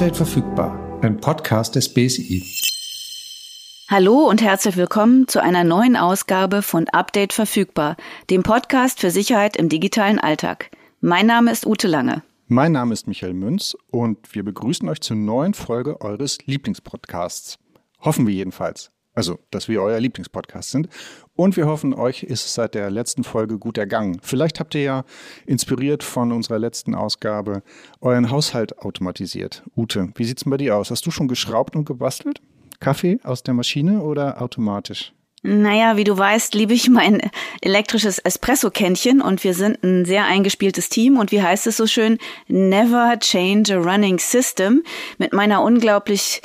Update verfügbar, ein Podcast des BSI. Hallo und herzlich willkommen zu einer neuen Ausgabe von Update verfügbar, dem Podcast für Sicherheit im digitalen Alltag. Mein Name ist Ute Lange. Mein Name ist Michael Münz und wir begrüßen euch zur neuen Folge eures Lieblingspodcasts. Hoffen wir jedenfalls. Also, dass wir euer Lieblingspodcast sind. Und wir hoffen, euch ist es seit der letzten Folge gut ergangen. Vielleicht habt ihr ja inspiriert von unserer letzten Ausgabe euren Haushalt automatisiert. Ute, wie sieht's denn bei dir aus? Hast du schon geschraubt und gebastelt? Kaffee aus der Maschine oder automatisch? Naja, wie du weißt, liebe ich mein elektrisches Espresso-Kännchen und wir sind ein sehr eingespieltes Team und wie heißt es so schön? Never change a running system. Mit meiner unglaublich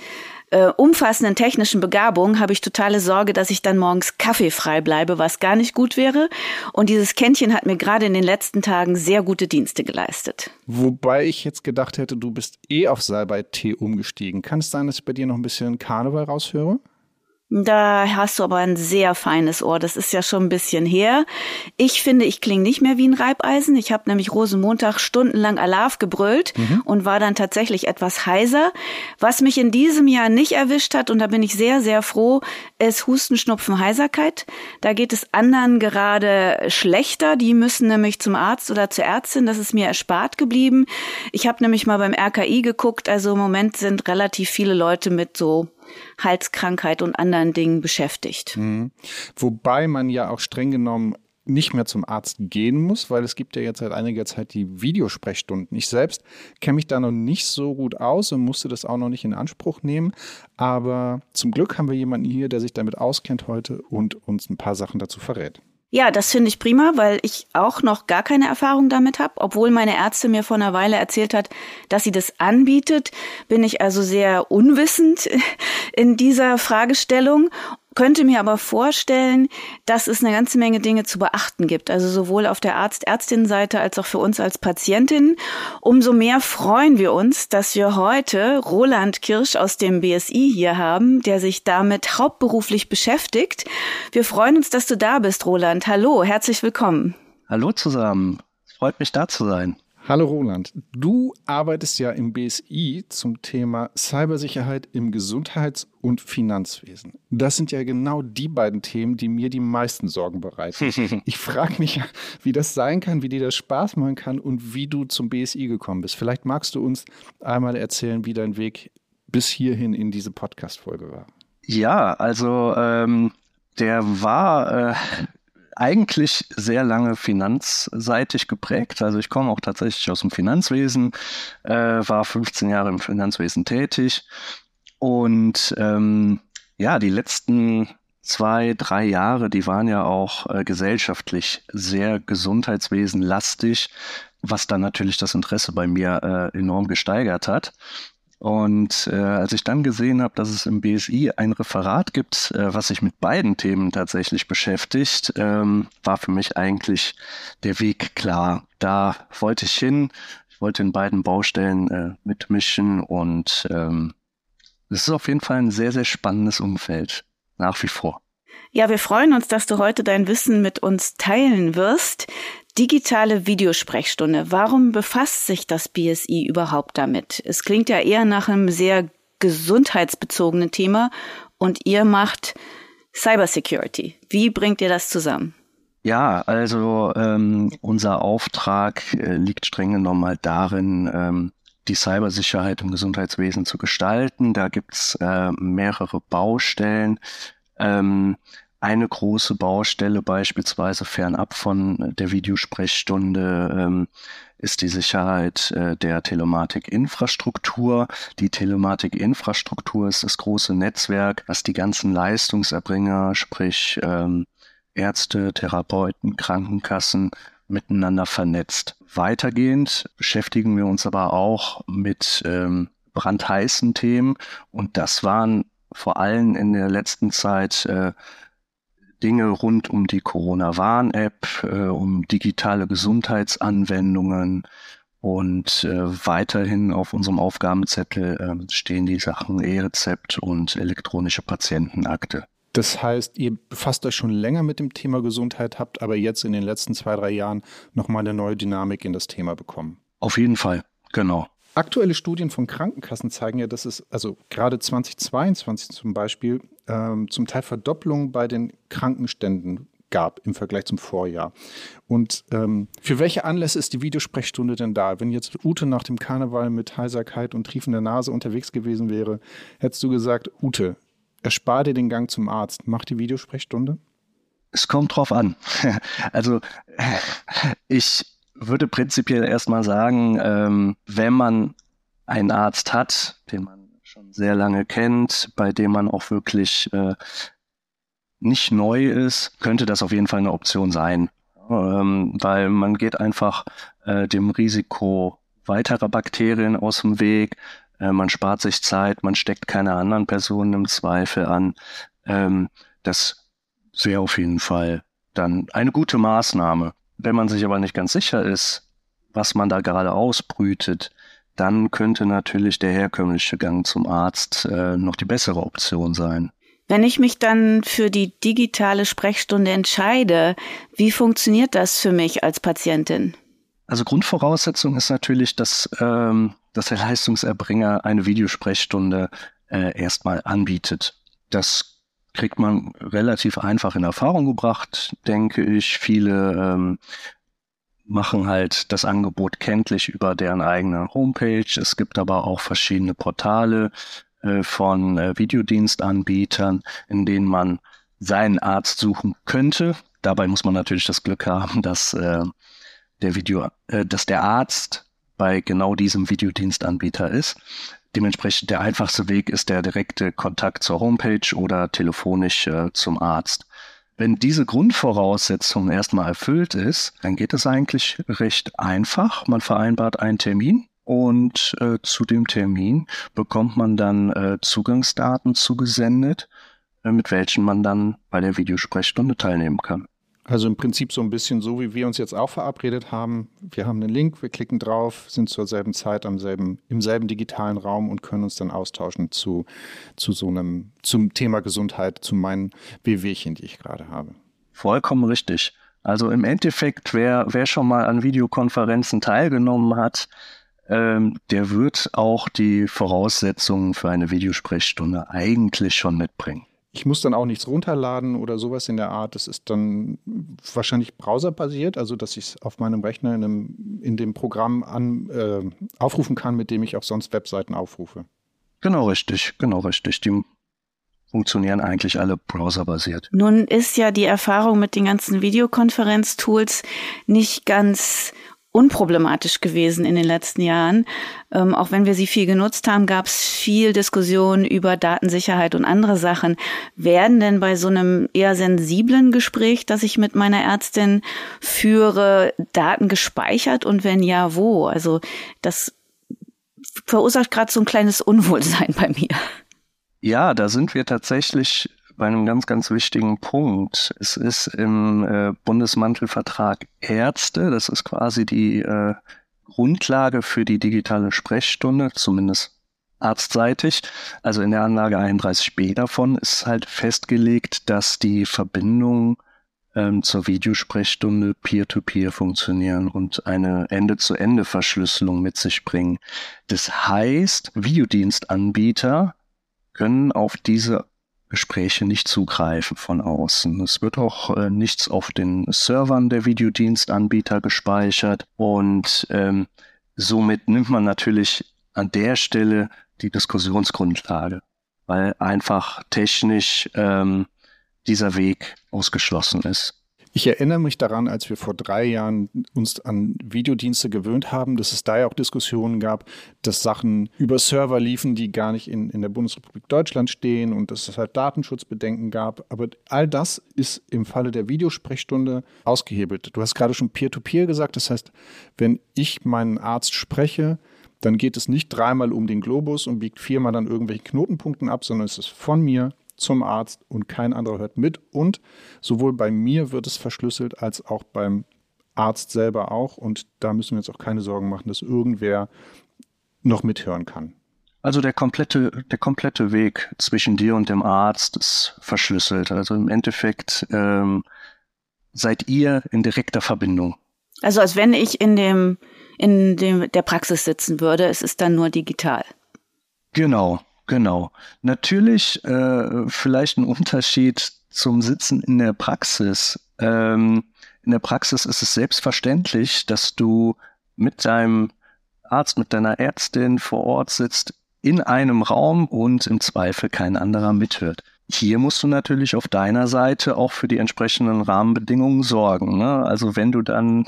äh, umfassenden technischen Begabung habe ich totale Sorge, dass ich dann morgens kaffeefrei bleibe, was gar nicht gut wäre. Und dieses Kännchen hat mir gerade in den letzten Tagen sehr gute Dienste geleistet. Wobei ich jetzt gedacht hätte, du bist eh auf Salbei-Tee umgestiegen. Kann es sein, dass ich bei dir noch ein bisschen Karneval raushöre? Da hast du aber ein sehr feines Ohr. Das ist ja schon ein bisschen her. Ich finde, ich klinge nicht mehr wie ein Reibeisen. Ich habe nämlich Rosenmontag stundenlang Alarv gebrüllt mhm. und war dann tatsächlich etwas heiser. Was mich in diesem Jahr nicht erwischt hat, und da bin ich sehr, sehr froh, ist Husten, Schnupfen, Heiserkeit. Da geht es anderen gerade schlechter. Die müssen nämlich zum Arzt oder zur Ärztin. Das ist mir erspart geblieben. Ich habe nämlich mal beim RKI geguckt. Also im Moment sind relativ viele Leute mit so Halskrankheit und anderen Dingen beschäftigt. Mhm. Wobei man ja auch streng genommen nicht mehr zum Arzt gehen muss, weil es gibt ja jetzt seit einiger Zeit die Videosprechstunden. Ich selbst kenne mich da noch nicht so gut aus und musste das auch noch nicht in Anspruch nehmen. Aber zum Glück haben wir jemanden hier, der sich damit auskennt heute und uns ein paar Sachen dazu verrät. Ja, das finde ich prima, weil ich auch noch gar keine Erfahrung damit habe. Obwohl meine Ärztin mir vor einer Weile erzählt hat, dass sie das anbietet, bin ich also sehr unwissend in dieser Fragestellung könnte mir aber vorstellen, dass es eine ganze Menge Dinge zu beachten gibt. Also sowohl auf der Arzt-Ärztin-Seite als auch für uns als Patientin. Umso mehr freuen wir uns, dass wir heute Roland Kirsch aus dem BSI hier haben, der sich damit hauptberuflich beschäftigt. Wir freuen uns, dass du da bist, Roland. Hallo, herzlich willkommen. Hallo zusammen. Freut mich da zu sein. Hallo Roland, du arbeitest ja im BSI zum Thema Cybersicherheit im Gesundheits- und Finanzwesen. Das sind ja genau die beiden Themen, die mir die meisten Sorgen bereiten. ich frage mich, wie das sein kann, wie dir das Spaß machen kann und wie du zum BSI gekommen bist. Vielleicht magst du uns einmal erzählen, wie dein Weg bis hierhin in diese Podcast-Folge war. Ja, also ähm, der war äh, eigentlich sehr lange finanzseitig geprägt. Also ich komme auch tatsächlich aus dem Finanzwesen, äh, war 15 Jahre im Finanzwesen tätig und ähm, ja, die letzten zwei, drei Jahre, die waren ja auch äh, gesellschaftlich sehr gesundheitswesenlastig, was dann natürlich das Interesse bei mir äh, enorm gesteigert hat. Und äh, als ich dann gesehen habe, dass es im BSI ein Referat gibt, äh, was sich mit beiden Themen tatsächlich beschäftigt, ähm, war für mich eigentlich der Weg klar. Da wollte ich hin. Ich wollte in beiden Baustellen äh, mitmischen und ähm, es ist auf jeden Fall ein sehr, sehr spannendes Umfeld, nach wie vor. Ja, wir freuen uns, dass du heute dein Wissen mit uns teilen wirst. Digitale Videosprechstunde. Warum befasst sich das BSI überhaupt damit? Es klingt ja eher nach einem sehr gesundheitsbezogenen Thema und ihr macht Cybersecurity. Wie bringt ihr das zusammen? Ja, also ähm, unser Auftrag äh, liegt streng genommen halt darin, ähm, die Cybersicherheit im Gesundheitswesen zu gestalten. Da gibt's äh, mehrere Baustellen. Ähm, eine große Baustelle beispielsweise fernab von der Videosprechstunde ähm, ist die Sicherheit äh, der Telematikinfrastruktur. Die Telematikinfrastruktur ist das große Netzwerk, was die ganzen Leistungserbringer, sprich ähm, Ärzte, Therapeuten, Krankenkassen miteinander vernetzt. Weitergehend beschäftigen wir uns aber auch mit ähm, brandheißen Themen und das waren vor allem in der letzten Zeit äh, Dinge rund um die Corona-Warn-App, äh, um digitale Gesundheitsanwendungen und äh, weiterhin auf unserem Aufgabenzettel äh, stehen die Sachen E-Rezept und elektronische Patientenakte. Das heißt, ihr befasst euch schon länger mit dem Thema Gesundheit, habt aber jetzt in den letzten zwei, drei Jahren nochmal eine neue Dynamik in das Thema bekommen. Auf jeden Fall, genau. Aktuelle Studien von Krankenkassen zeigen ja, dass es, also gerade 2022 zum Beispiel, ähm, zum Teil Verdopplungen bei den Krankenständen gab im Vergleich zum Vorjahr. Und ähm, für welche Anlässe ist die Videosprechstunde denn da? Wenn jetzt Ute nach dem Karneval mit Heiserkeit und triefender Nase unterwegs gewesen wäre, hättest du gesagt, Ute, erspar dir den Gang zum Arzt, mach die Videosprechstunde? Es kommt drauf an. Also ich würde prinzipiell erstmal sagen, ähm, wenn man einen Arzt hat, den man sehr lange kennt, bei dem man auch wirklich äh, nicht neu ist, könnte das auf jeden Fall eine Option sein. Ähm, weil man geht einfach äh, dem Risiko weiterer Bakterien aus dem Weg, äh, man spart sich Zeit, man steckt keine anderen Personen im Zweifel an. Ähm, das wäre auf jeden Fall dann eine gute Maßnahme. Wenn man sich aber nicht ganz sicher ist, was man da gerade ausbrütet, dann könnte natürlich der herkömmliche Gang zum Arzt äh, noch die bessere Option sein. Wenn ich mich dann für die digitale Sprechstunde entscheide, wie funktioniert das für mich als Patientin? Also Grundvoraussetzung ist natürlich, dass, ähm, dass der Leistungserbringer eine Videosprechstunde äh, erstmal anbietet. Das kriegt man relativ einfach in Erfahrung gebracht, denke ich. Viele ähm, machen halt das Angebot kenntlich über deren eigene Homepage. Es gibt aber auch verschiedene Portale äh, von äh, Videodienstanbietern, in denen man seinen Arzt suchen könnte. Dabei muss man natürlich das Glück haben, dass äh, der Video, äh, dass der Arzt bei genau diesem Videodienstanbieter ist. Dementsprechend der einfachste Weg ist der direkte Kontakt zur Homepage oder telefonisch äh, zum Arzt. Wenn diese Grundvoraussetzung erstmal erfüllt ist, dann geht es eigentlich recht einfach. Man vereinbart einen Termin und äh, zu dem Termin bekommt man dann äh, Zugangsdaten zugesendet, äh, mit welchen man dann bei der Videosprechstunde teilnehmen kann. Also im Prinzip so ein bisschen so, wie wir uns jetzt auch verabredet haben. Wir haben einen Link, wir klicken drauf, sind zur selben Zeit am selben, im selben digitalen Raum und können uns dann austauschen zu, zu so einem, zum Thema Gesundheit, zu meinen Wehwehchen, die ich gerade habe. Vollkommen richtig. Also im Endeffekt, wer, wer schon mal an Videokonferenzen teilgenommen hat, ähm, der wird auch die Voraussetzungen für eine Videosprechstunde eigentlich schon mitbringen. Ich muss dann auch nichts runterladen oder sowas in der Art. Das ist dann wahrscheinlich browserbasiert, also dass ich es auf meinem Rechner in, einem, in dem Programm an, äh, aufrufen kann, mit dem ich auch sonst Webseiten aufrufe. Genau richtig, genau richtig. Die funktionieren eigentlich alle browserbasiert. Nun ist ja die Erfahrung mit den ganzen Videokonferenztools nicht ganz unproblematisch gewesen in den letzten Jahren. Ähm, auch wenn wir sie viel genutzt haben, gab es viel Diskussion über Datensicherheit und andere Sachen. Werden denn bei so einem eher sensiblen Gespräch, das ich mit meiner Ärztin führe, Daten gespeichert und wenn ja, wo? Also das verursacht gerade so ein kleines Unwohlsein bei mir. Ja, da sind wir tatsächlich bei einem ganz, ganz wichtigen Punkt. Es ist im äh, Bundesmantelvertrag Ärzte, das ist quasi die äh, Grundlage für die digitale Sprechstunde, zumindest arztseitig. Also in der Anlage 31b davon ist halt festgelegt, dass die Verbindung ähm, zur Videosprechstunde peer-to-peer -peer funktionieren und eine Ende-zu-Ende-Verschlüsselung mit sich bringen. Das heißt, Videodienstanbieter können auf diese Gespräche nicht zugreifen von außen. Es wird auch äh, nichts auf den Servern der Videodienstanbieter gespeichert und ähm, somit nimmt man natürlich an der Stelle die Diskussionsgrundlage, weil einfach technisch ähm, dieser Weg ausgeschlossen ist. Ich erinnere mich daran, als wir vor drei Jahren uns an Videodienste gewöhnt haben, dass es da ja auch Diskussionen gab, dass Sachen über Server liefen, die gar nicht in, in der Bundesrepublik Deutschland stehen und dass es halt Datenschutzbedenken gab. Aber all das ist im Falle der Videosprechstunde ausgehebelt. Du hast gerade schon Peer-to-Peer -Peer gesagt. Das heißt, wenn ich meinen Arzt spreche, dann geht es nicht dreimal um den Globus und biegt viermal dann irgendwelche Knotenpunkten ab, sondern es ist von mir zum Arzt und kein anderer hört mit. Und sowohl bei mir wird es verschlüsselt als auch beim Arzt selber auch. Und da müssen wir uns auch keine Sorgen machen, dass irgendwer noch mithören kann. Also der komplette, der komplette Weg zwischen dir und dem Arzt ist verschlüsselt. Also im Endeffekt ähm, seid ihr in direkter Verbindung. Also als wenn ich in dem in dem, der Praxis sitzen würde. Es ist dann nur digital. Genau, genau. Natürlich äh, vielleicht ein Unterschied zum Sitzen in der Praxis. Ähm, in der Praxis ist es selbstverständlich, dass du mit deinem Arzt, mit deiner Ärztin vor Ort sitzt, in einem Raum und im Zweifel kein anderer mithört. Hier musst du natürlich auf deiner Seite auch für die entsprechenden Rahmenbedingungen sorgen. Ne? Also wenn du dann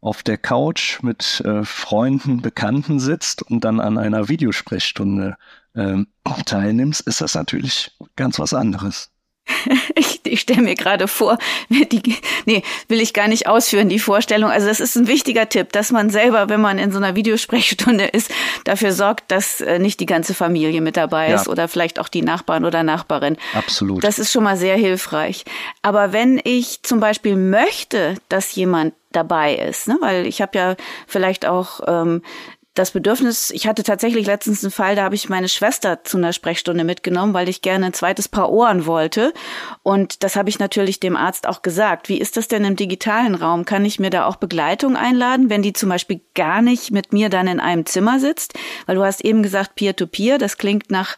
auf der Couch mit äh, Freunden, Bekannten sitzt und dann an einer Videosprechstunde ähm, teilnimmst, ist das natürlich ganz was anderes. Ich, ich stelle mir gerade vor, die, nee, will ich gar nicht ausführen, die Vorstellung. Also das ist ein wichtiger Tipp, dass man selber, wenn man in so einer Videosprechstunde ist, dafür sorgt, dass äh, nicht die ganze Familie mit dabei ja. ist oder vielleicht auch die Nachbarn oder Nachbarin. Absolut. Das ist schon mal sehr hilfreich. Aber wenn ich zum Beispiel möchte, dass jemand dabei ist, ne? weil ich habe ja vielleicht auch ähm, das Bedürfnis, ich hatte tatsächlich letztens einen Fall, da habe ich meine Schwester zu einer Sprechstunde mitgenommen, weil ich gerne ein zweites Paar Ohren wollte. Und das habe ich natürlich dem Arzt auch gesagt. Wie ist das denn im digitalen Raum? Kann ich mir da auch Begleitung einladen, wenn die zum Beispiel gar nicht mit mir dann in einem Zimmer sitzt? Weil du hast eben gesagt, Peer-to-Peer, -Peer, das klingt nach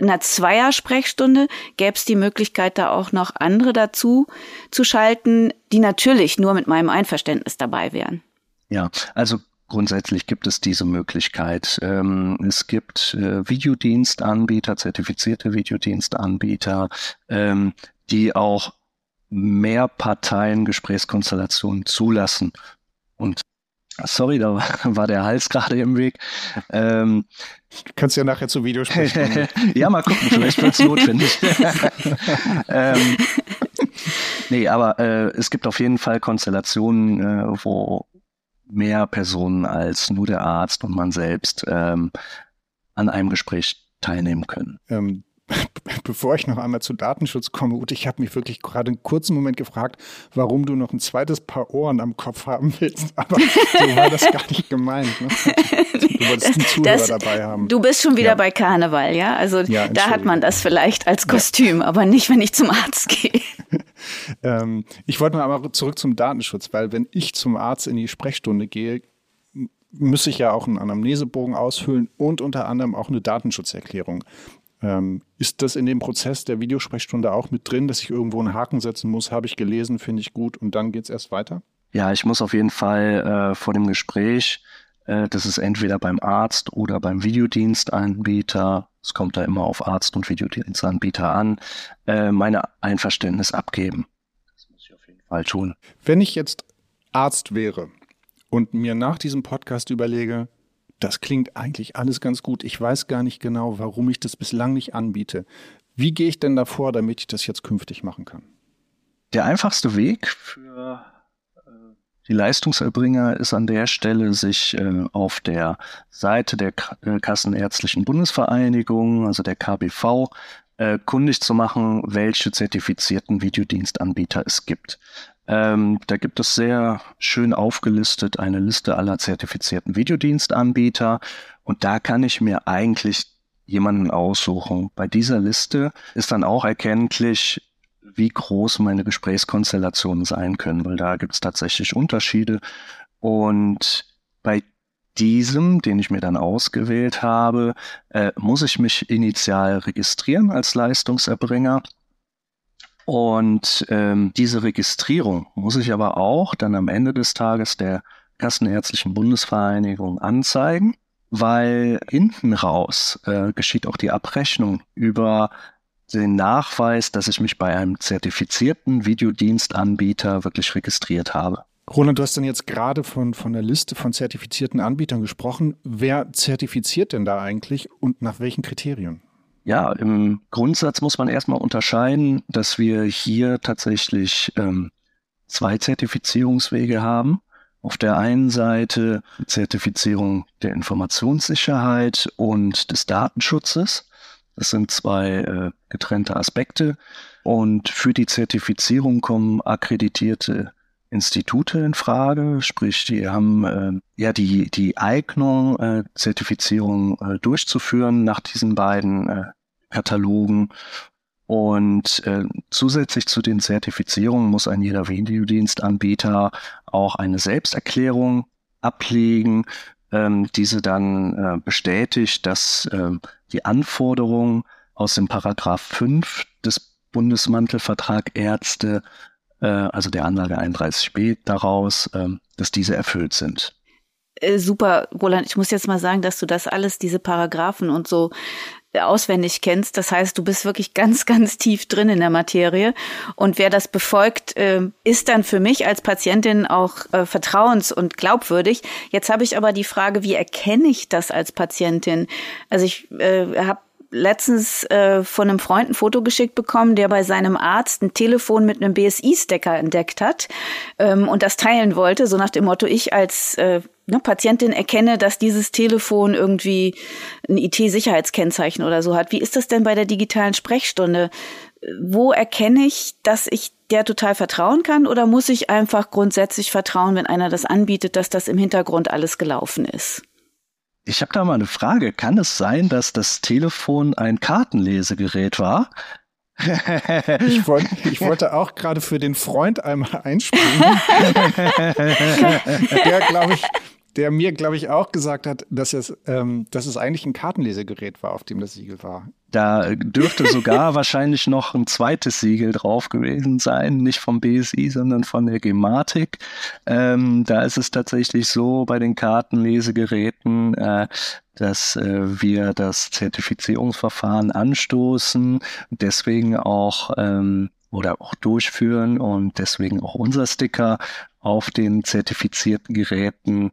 einer Zweier-Sprechstunde gäbe es die Möglichkeit, da auch noch andere dazu zu schalten, die natürlich nur mit meinem Einverständnis dabei wären. Ja, also Grundsätzlich gibt es diese Möglichkeit. Ähm, es gibt äh, Videodienstanbieter, zertifizierte Videodienstanbieter, ähm, die auch mehr Parteien Gesprächskonstellationen zulassen. Und sorry, da war der Hals gerade im Weg. Ähm, du kannst ja nachher zu Video sprechen. ja, mal gucken, vielleicht wird es notwendig. ähm, nee, aber äh, es gibt auf jeden Fall Konstellationen, äh, wo mehr Personen als nur der Arzt und man selbst ähm, an einem Gespräch teilnehmen können. Ähm, bevor ich noch einmal zu Datenschutz komme, Ute, ich habe mich wirklich gerade einen kurzen Moment gefragt, warum du noch ein zweites Paar Ohren am Kopf haben willst. Aber so war das gar nicht gemeint. Ne? Du wolltest einen Zuhörer das, dabei haben. Du bist schon wieder ja. bei Karneval, ja? Also ja, da hat man das vielleicht als Kostüm, ja. aber nicht, wenn ich zum Arzt gehe. ähm, ich wollte noch einmal zurück zum Datenschutz, weil wenn ich zum Arzt in die Sprechstunde gehe, muss ich ja auch einen Anamnesebogen ausfüllen und unter anderem auch eine Datenschutzerklärung. Ähm, ist das in dem Prozess der Videosprechstunde auch mit drin, dass ich irgendwo einen Haken setzen muss? Habe ich gelesen, finde ich gut und dann geht es erst weiter? Ja, ich muss auf jeden Fall äh, vor dem Gespräch, äh, das ist entweder beim Arzt oder beim Videodienstanbieter, es kommt da immer auf Arzt und Videodienstanbieter an, äh, meine Einverständnis abgeben. Das muss ich auf jeden Fall tun. Wenn ich jetzt Arzt wäre und mir nach diesem Podcast überlege, das klingt eigentlich alles ganz gut. Ich weiß gar nicht genau, warum ich das bislang nicht anbiete. Wie gehe ich denn davor, damit ich das jetzt künftig machen kann? Der einfachste Weg für äh, die Leistungserbringer ist an der Stelle, sich äh, auf der Seite der äh, Kassenärztlichen Bundesvereinigung, also der KBV, kundig zu machen, welche zertifizierten Videodienstanbieter es gibt. Ähm, da gibt es sehr schön aufgelistet eine Liste aller zertifizierten Videodienstanbieter und da kann ich mir eigentlich jemanden aussuchen. Bei dieser Liste ist dann auch erkenntlich, wie groß meine Gesprächskonstellationen sein können, weil da gibt es tatsächlich Unterschiede. Und bei diesem, den ich mir dann ausgewählt habe, äh, muss ich mich initial registrieren als Leistungserbringer und ähm, diese Registrierung muss ich aber auch dann am Ende des Tages der Kassenärztlichen Bundesvereinigung anzeigen, weil hinten raus äh, geschieht auch die Abrechnung über den Nachweis, dass ich mich bei einem zertifizierten Videodienstanbieter wirklich registriert habe. Roland, du hast dann jetzt gerade von, von der Liste von zertifizierten Anbietern gesprochen. Wer zertifiziert denn da eigentlich und nach welchen Kriterien? Ja, im Grundsatz muss man erstmal unterscheiden, dass wir hier tatsächlich ähm, zwei Zertifizierungswege haben. Auf der einen Seite Zertifizierung der Informationssicherheit und des Datenschutzes. Das sind zwei äh, getrennte Aspekte. Und für die Zertifizierung kommen akkreditierte Institute in Frage, sprich, die haben äh, ja die, die Eignung, äh, Zertifizierung äh, durchzuführen nach diesen beiden äh, Katalogen. Und äh, zusätzlich zu den Zertifizierungen muss ein jeder Videodienstanbieter auch eine Selbsterklärung ablegen, ähm, diese dann äh, bestätigt, dass ähm, die Anforderungen aus dem Paragraph 5 des Bundesmantelvertrag Ärzte, äh, also der Anlage 31b daraus, äh, dass diese erfüllt sind. Äh, super, Roland, ich muss jetzt mal sagen, dass du das alles, diese Paragraphen und so auswendig kennst. Das heißt, du bist wirklich ganz, ganz tief drin in der Materie. Und wer das befolgt, äh, ist dann für mich als Patientin auch äh, vertrauens- und glaubwürdig. Jetzt habe ich aber die Frage, wie erkenne ich das als Patientin? Also ich äh, habe letztens äh, von einem Freund ein Foto geschickt bekommen, der bei seinem Arzt ein Telefon mit einem BSI-Stecker entdeckt hat ähm, und das teilen wollte, so nach dem Motto, ich als äh, ne, Patientin erkenne, dass dieses Telefon irgendwie ein IT-Sicherheitskennzeichen oder so hat. Wie ist das denn bei der digitalen Sprechstunde? Wo erkenne ich, dass ich der total vertrauen kann oder muss ich einfach grundsätzlich vertrauen, wenn einer das anbietet, dass das im Hintergrund alles gelaufen ist? Ich habe da mal eine Frage. Kann es sein, dass das Telefon ein Kartenlesegerät war? ich, wollt, ich wollte auch gerade für den Freund einmal einspringen. der, glaube ich, der mir, glaube ich, auch gesagt hat, dass es, ähm, dass es eigentlich ein Kartenlesegerät war, auf dem das Siegel war. Da dürfte sogar wahrscheinlich noch ein zweites Siegel drauf gewesen sein, nicht vom BSI, sondern von der Gematik. Ähm, da ist es tatsächlich so bei den Kartenlesegeräten, äh, dass äh, wir das Zertifizierungsverfahren anstoßen, deswegen auch ähm, oder auch durchführen und deswegen auch unser Sticker auf den zertifizierten Geräten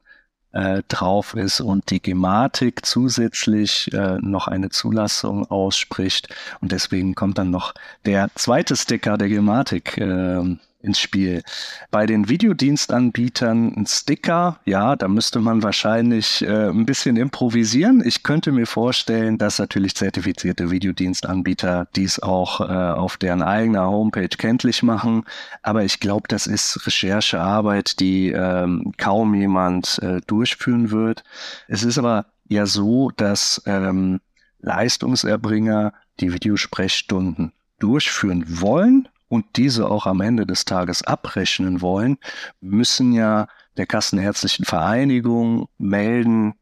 äh, drauf ist und die Gematik zusätzlich äh, noch eine Zulassung ausspricht. Und deswegen kommt dann noch der zweite Sticker der Gematik äh, ins Spiel. Bei den Videodienstanbietern ein Sticker, ja, da müsste man wahrscheinlich äh, ein bisschen improvisieren. Ich könnte mir vorstellen, dass natürlich zertifizierte Videodienstanbieter dies auch äh, auf deren eigener Homepage kenntlich machen. Aber ich glaube, das ist Recherchearbeit, die ähm, kaum jemand äh, durchführen wird. Es ist aber ja so, dass ähm, Leistungserbringer die Videosprechstunden durchführen wollen und diese auch am Ende des Tages abrechnen wollen, müssen ja der Kassenärztlichen Vereinigung melden,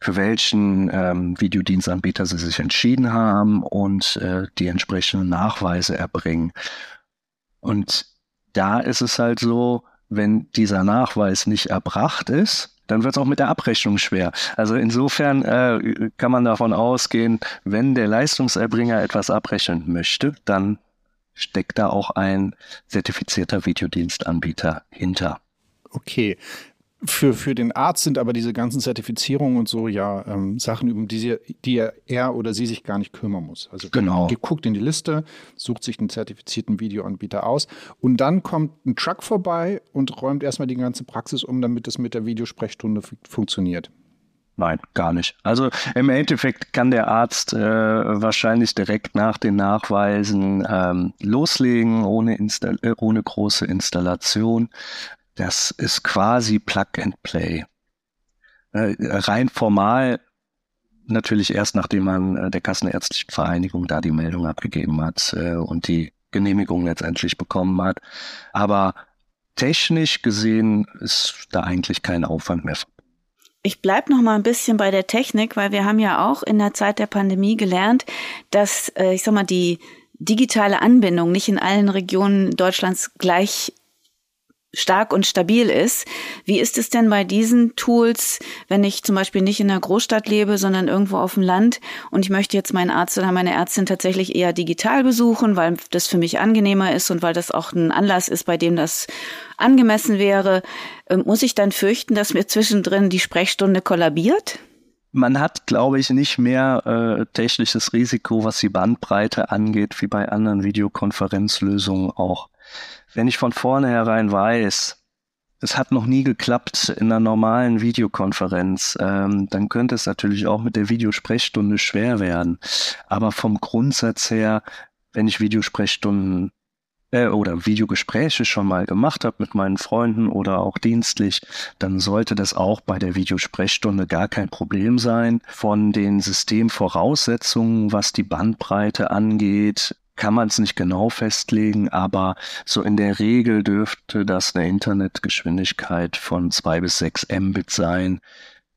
für welchen ähm, Videodienstanbieter sie sich entschieden haben und äh, die entsprechenden Nachweise erbringen. Und da ist es halt so, wenn dieser Nachweis nicht erbracht ist, dann wird es auch mit der Abrechnung schwer. Also insofern äh, kann man davon ausgehen, wenn der Leistungserbringer etwas abrechnen möchte, dann steckt da auch ein zertifizierter Videodienstanbieter hinter. Okay. Für, für den Arzt sind aber diese ganzen Zertifizierungen und so ja ähm, Sachen, um die, sie, die er, er oder sie sich gar nicht kümmern muss. Also genau. guckt in die Liste, sucht sich einen zertifizierten Videoanbieter aus und dann kommt ein Truck vorbei und räumt erstmal die ganze Praxis um, damit es mit der Videosprechstunde funktioniert. Nein, gar nicht. Also im Endeffekt kann der Arzt äh, wahrscheinlich direkt nach den Nachweisen ähm, loslegen, ohne, Insta äh, ohne große Installation. Das ist quasi Plug and Play. Äh, rein formal natürlich erst nachdem man äh, der Kassenärztlichen Vereinigung da die Meldung abgegeben hat äh, und die Genehmigung letztendlich bekommen hat. Aber technisch gesehen ist da eigentlich kein Aufwand mehr ich bleib noch mal ein bisschen bei der Technik, weil wir haben ja auch in der Zeit der Pandemie gelernt, dass äh, ich sag mal die digitale Anbindung nicht in allen Regionen Deutschlands gleich stark und stabil ist. Wie ist es denn bei diesen Tools, wenn ich zum Beispiel nicht in einer Großstadt lebe, sondern irgendwo auf dem Land und ich möchte jetzt meinen Arzt oder meine Ärztin tatsächlich eher digital besuchen, weil das für mich angenehmer ist und weil das auch ein Anlass ist, bei dem das angemessen wäre, ähm, muss ich dann fürchten, dass mir zwischendrin die Sprechstunde kollabiert? Man hat, glaube ich, nicht mehr äh, technisches Risiko, was die Bandbreite angeht, wie bei anderen Videokonferenzlösungen auch. Wenn ich von vornherein weiß, es hat noch nie geklappt in einer normalen Videokonferenz, ähm, dann könnte es natürlich auch mit der Videosprechstunde schwer werden. Aber vom Grundsatz her, wenn ich Videosprechstunden äh, oder Videogespräche schon mal gemacht habe mit meinen Freunden oder auch dienstlich, dann sollte das auch bei der Videosprechstunde gar kein Problem sein. Von den Systemvoraussetzungen, was die Bandbreite angeht, kann man es nicht genau festlegen, aber so in der Regel dürfte das eine Internetgeschwindigkeit von zwei bis sechs Mbit sein,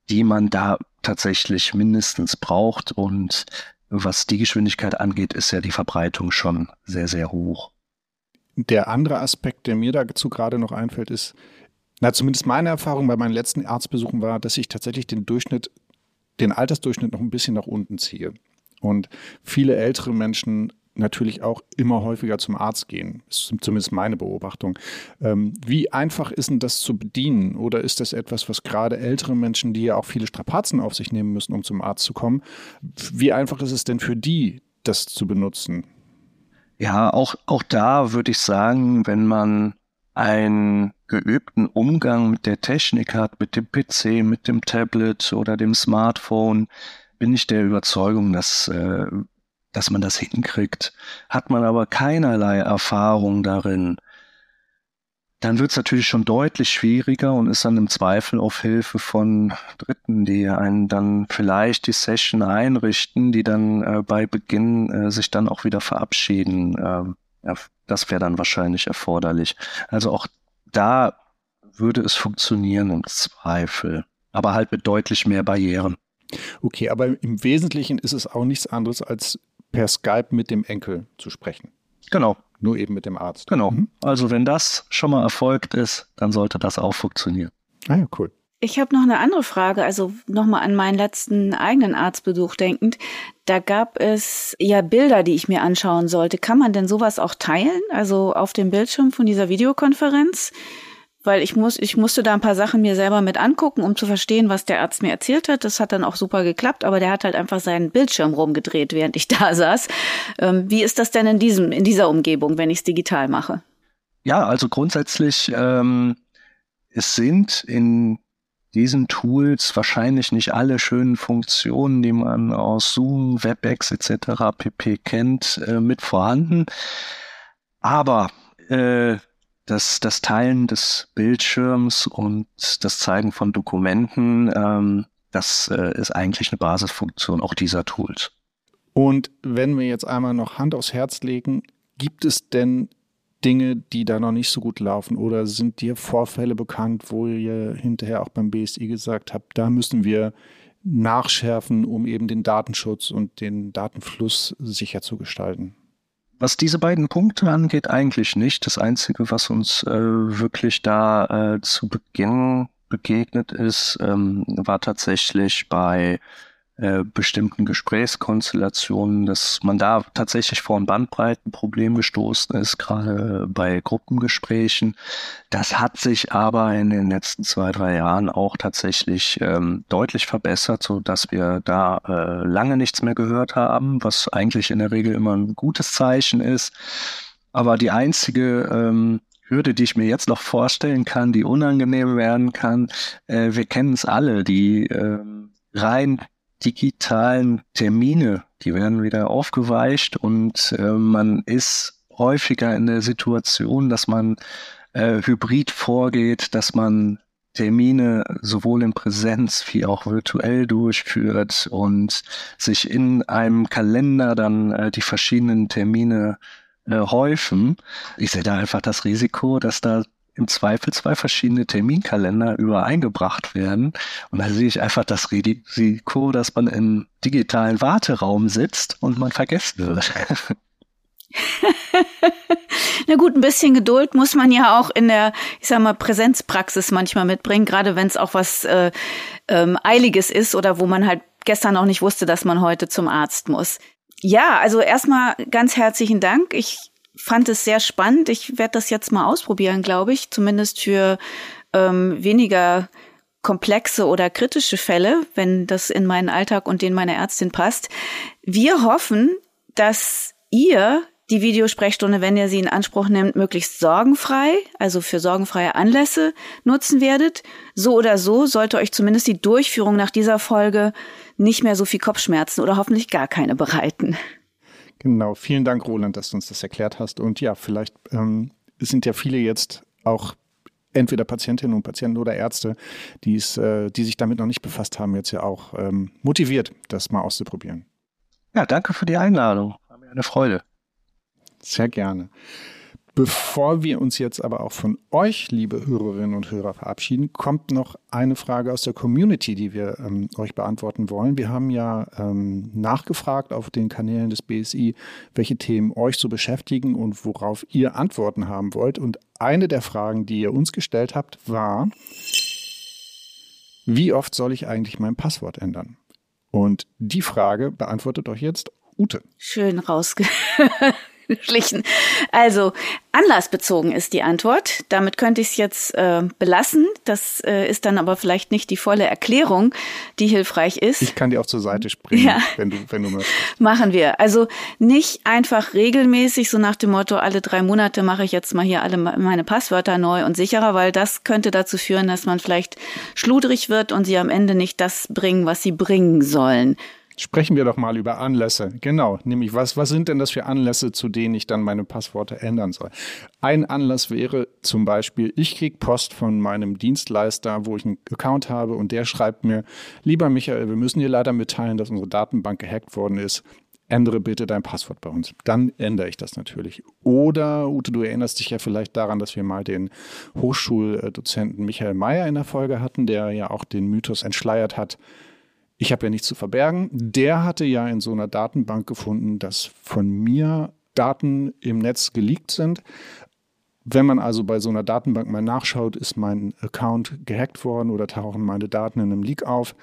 die man da tatsächlich mindestens braucht. Und was die Geschwindigkeit angeht, ist ja die Verbreitung schon sehr, sehr hoch. Der andere Aspekt, der mir dazu gerade noch einfällt, ist, na, zumindest meine Erfahrung bei meinen letzten Arztbesuchen war, dass ich tatsächlich den Durchschnitt, den Altersdurchschnitt noch ein bisschen nach unten ziehe. Und viele ältere Menschen natürlich auch immer häufiger zum Arzt gehen. Das ist zumindest meine Beobachtung. Ähm, wie einfach ist denn das zu bedienen? Oder ist das etwas, was gerade ältere Menschen, die ja auch viele Strapazen auf sich nehmen müssen, um zum Arzt zu kommen, wie einfach ist es denn für die, das zu benutzen? Ja, auch, auch da würde ich sagen, wenn man einen geübten Umgang mit der Technik hat, mit dem PC, mit dem Tablet oder dem Smartphone, bin ich der Überzeugung, dass äh, dass man das hinkriegt. Hat man aber keinerlei Erfahrung darin, dann wird es natürlich schon deutlich schwieriger und ist dann im Zweifel auf Hilfe von Dritten, die einen dann vielleicht die Session einrichten, die dann äh, bei Beginn äh, sich dann auch wieder verabschieden. Ähm, ja, das wäre dann wahrscheinlich erforderlich. Also auch da würde es funktionieren im Zweifel, aber halt mit deutlich mehr Barrieren. Okay, aber im Wesentlichen ist es auch nichts anderes als per Skype mit dem Enkel zu sprechen. Genau. Nur eben mit dem Arzt. Genau. Mhm. Also wenn das schon mal erfolgt ist, dann sollte das auch funktionieren. Ah ja, cool. Ich habe noch eine andere Frage, also nochmal an meinen letzten eigenen Arztbesuch denkend. Da gab es ja Bilder, die ich mir anschauen sollte. Kann man denn sowas auch teilen? Also auf dem Bildschirm von dieser Videokonferenz? Weil ich muss, ich musste da ein paar Sachen mir selber mit angucken, um zu verstehen, was der Arzt mir erzählt hat. Das hat dann auch super geklappt, aber der hat halt einfach seinen Bildschirm rumgedreht, während ich da saß. Ähm, wie ist das denn in diesem, in dieser Umgebung, wenn ich es digital mache? Ja, also grundsätzlich, ähm, es sind in diesen Tools wahrscheinlich nicht alle schönen Funktionen, die man aus Zoom, WebEx etc. pp kennt, äh, mit vorhanden. Aber äh, das, das Teilen des Bildschirms und das Zeigen von Dokumenten, ähm, das äh, ist eigentlich eine Basisfunktion auch dieser Tools. Und wenn wir jetzt einmal noch Hand aufs Herz legen, gibt es denn Dinge, die da noch nicht so gut laufen? Oder sind dir Vorfälle bekannt, wo ihr hinterher auch beim BSI gesagt habt, da müssen wir nachschärfen, um eben den Datenschutz und den Datenfluss sicher zu gestalten? Was diese beiden Punkte angeht, eigentlich nicht. Das Einzige, was uns äh, wirklich da äh, zu Beginn begegnet ist, ähm, war tatsächlich bei äh, bestimmten Gesprächskonstellationen, dass man da tatsächlich vor ein Bandbreitenproblem gestoßen ist, gerade bei Gruppengesprächen. Das hat sich aber in den letzten zwei, drei Jahren auch tatsächlich ähm, deutlich verbessert, so dass wir da äh, lange nichts mehr gehört haben, was eigentlich in der Regel immer ein gutes Zeichen ist. Aber die einzige ähm, Hürde, die ich mir jetzt noch vorstellen kann, die unangenehm werden kann, äh, wir kennen es alle, die äh, rein digitalen Termine, die werden wieder aufgeweicht und äh, man ist häufiger in der Situation, dass man äh, hybrid vorgeht, dass man Termine sowohl in Präsenz wie auch virtuell durchführt und sich in einem Kalender dann äh, die verschiedenen Termine äh, häufen. Ich sehe da einfach das Risiko, dass da im Zweifel zwei verschiedene Terminkalender übereingebracht werden. Und da sehe ich einfach das Risiko, dass man im digitalen Warteraum sitzt und man vergessen wird. Na gut, ein bisschen Geduld muss man ja auch in der, ich sag mal, Präsenzpraxis manchmal mitbringen, gerade wenn es auch was äh, ähm, Eiliges ist oder wo man halt gestern auch nicht wusste, dass man heute zum Arzt muss. Ja, also erstmal ganz herzlichen Dank. Ich fand es sehr spannend. Ich werde das jetzt mal ausprobieren, glaube ich, zumindest für ähm, weniger komplexe oder kritische Fälle, wenn das in meinen Alltag und den meiner Ärztin passt. Wir hoffen, dass ihr die Videosprechstunde, wenn ihr sie in Anspruch nimmt, möglichst sorgenfrei, also für sorgenfreie Anlässe nutzen werdet. So oder so sollte euch zumindest die Durchführung nach dieser Folge nicht mehr so viel Kopfschmerzen oder hoffentlich gar keine bereiten. Genau, vielen Dank, Roland, dass du uns das erklärt hast. Und ja, vielleicht ähm, sind ja viele jetzt auch entweder Patientinnen und Patienten oder Ärzte, die's, äh, die sich damit noch nicht befasst haben, jetzt ja auch ähm, motiviert, das mal auszuprobieren. Ja, danke für die Einladung. War mir eine Freude. Sehr gerne. Bevor wir uns jetzt aber auch von euch, liebe Hörerinnen und Hörer, verabschieden, kommt noch eine Frage aus der Community, die wir ähm, euch beantworten wollen. Wir haben ja ähm, nachgefragt auf den Kanälen des BSI, welche Themen euch so beschäftigen und worauf ihr Antworten haben wollt. Und eine der Fragen, die ihr uns gestellt habt, war, wie oft soll ich eigentlich mein Passwort ändern? Und die Frage beantwortet euch jetzt Ute. Schön rausge geschlichen. Also anlassbezogen ist die Antwort. Damit könnte ich es jetzt äh, belassen. Das äh, ist dann aber vielleicht nicht die volle Erklärung, die hilfreich ist. Ich kann dir auch zur Seite springen, ja. wenn du wenn du möchtest. Machen wir. Also nicht einfach regelmäßig so nach dem Motto alle drei Monate mache ich jetzt mal hier alle meine Passwörter neu und sicherer, weil das könnte dazu führen, dass man vielleicht schludrig wird und sie am Ende nicht das bringen, was sie bringen sollen. Sprechen wir doch mal über Anlässe. Genau, nämlich was, was sind denn das für Anlässe, zu denen ich dann meine Passworte ändern soll? Ein Anlass wäre zum Beispiel, ich kriege Post von meinem Dienstleister, wo ich einen Account habe und der schreibt mir, lieber Michael, wir müssen dir leider mitteilen, dass unsere Datenbank gehackt worden ist. Ändere bitte dein Passwort bei uns. Dann ändere ich das natürlich. Oder, Ute, du erinnerst dich ja vielleicht daran, dass wir mal den Hochschuldozenten Michael Mayer in der Folge hatten, der ja auch den Mythos entschleiert hat, ich habe ja nichts zu verbergen. Der hatte ja in so einer Datenbank gefunden, dass von mir Daten im Netz geleakt sind. Wenn man also bei so einer Datenbank mal nachschaut, ist mein Account gehackt worden oder tauchen meine Daten in einem Leak auf,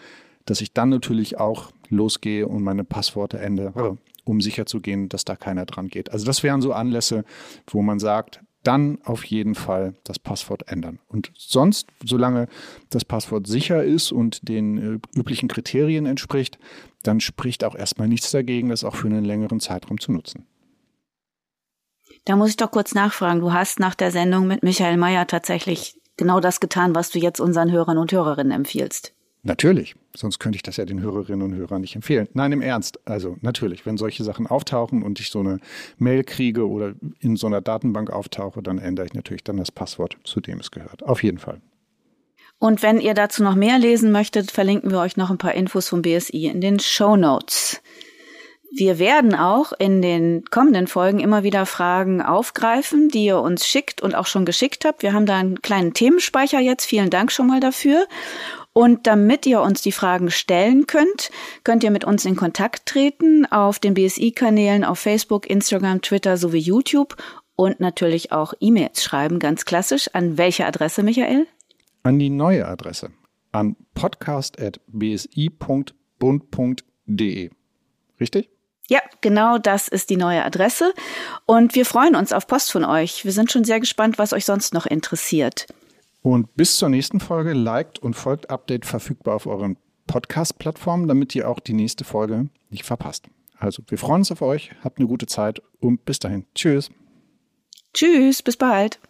dass ich dann natürlich auch losgehe und meine Passworte ändere, um sicherzugehen, dass da keiner dran geht. Also das wären so Anlässe, wo man sagt, dann auf jeden Fall das Passwort ändern. Und sonst, solange das Passwort sicher ist und den äh, üblichen Kriterien entspricht, dann spricht auch erstmal nichts dagegen, das auch für einen längeren Zeitraum zu nutzen. Da muss ich doch kurz nachfragen. Du hast nach der Sendung mit Michael Mayer tatsächlich genau das getan, was du jetzt unseren Hörern und Hörerinnen empfiehlst. Natürlich, sonst könnte ich das ja den Hörerinnen und Hörern nicht empfehlen. Nein, im Ernst. Also natürlich, wenn solche Sachen auftauchen und ich so eine Mail kriege oder in so einer Datenbank auftauche, dann ändere ich natürlich dann das Passwort, zu dem es gehört. Auf jeden Fall. Und wenn ihr dazu noch mehr lesen möchtet, verlinken wir euch noch ein paar Infos vom BSI in den Show Notes. Wir werden auch in den kommenden Folgen immer wieder Fragen aufgreifen, die ihr uns schickt und auch schon geschickt habt. Wir haben da einen kleinen Themenspeicher jetzt. Vielen Dank schon mal dafür. Und damit ihr uns die Fragen stellen könnt, könnt ihr mit uns in Kontakt treten auf den BSI-Kanälen auf Facebook, Instagram, Twitter sowie YouTube und natürlich auch E-Mails schreiben, ganz klassisch. An welche Adresse, Michael? An die neue Adresse. An podcast.bsi.bund.de. Richtig? Ja, genau das ist die neue Adresse. Und wir freuen uns auf Post von euch. Wir sind schon sehr gespannt, was euch sonst noch interessiert. Und bis zur nächsten Folge liked und folgt Update verfügbar auf euren Podcast-Plattformen, damit ihr auch die nächste Folge nicht verpasst. Also, wir freuen uns auf euch, habt eine gute Zeit und bis dahin. Tschüss. Tschüss, bis bald.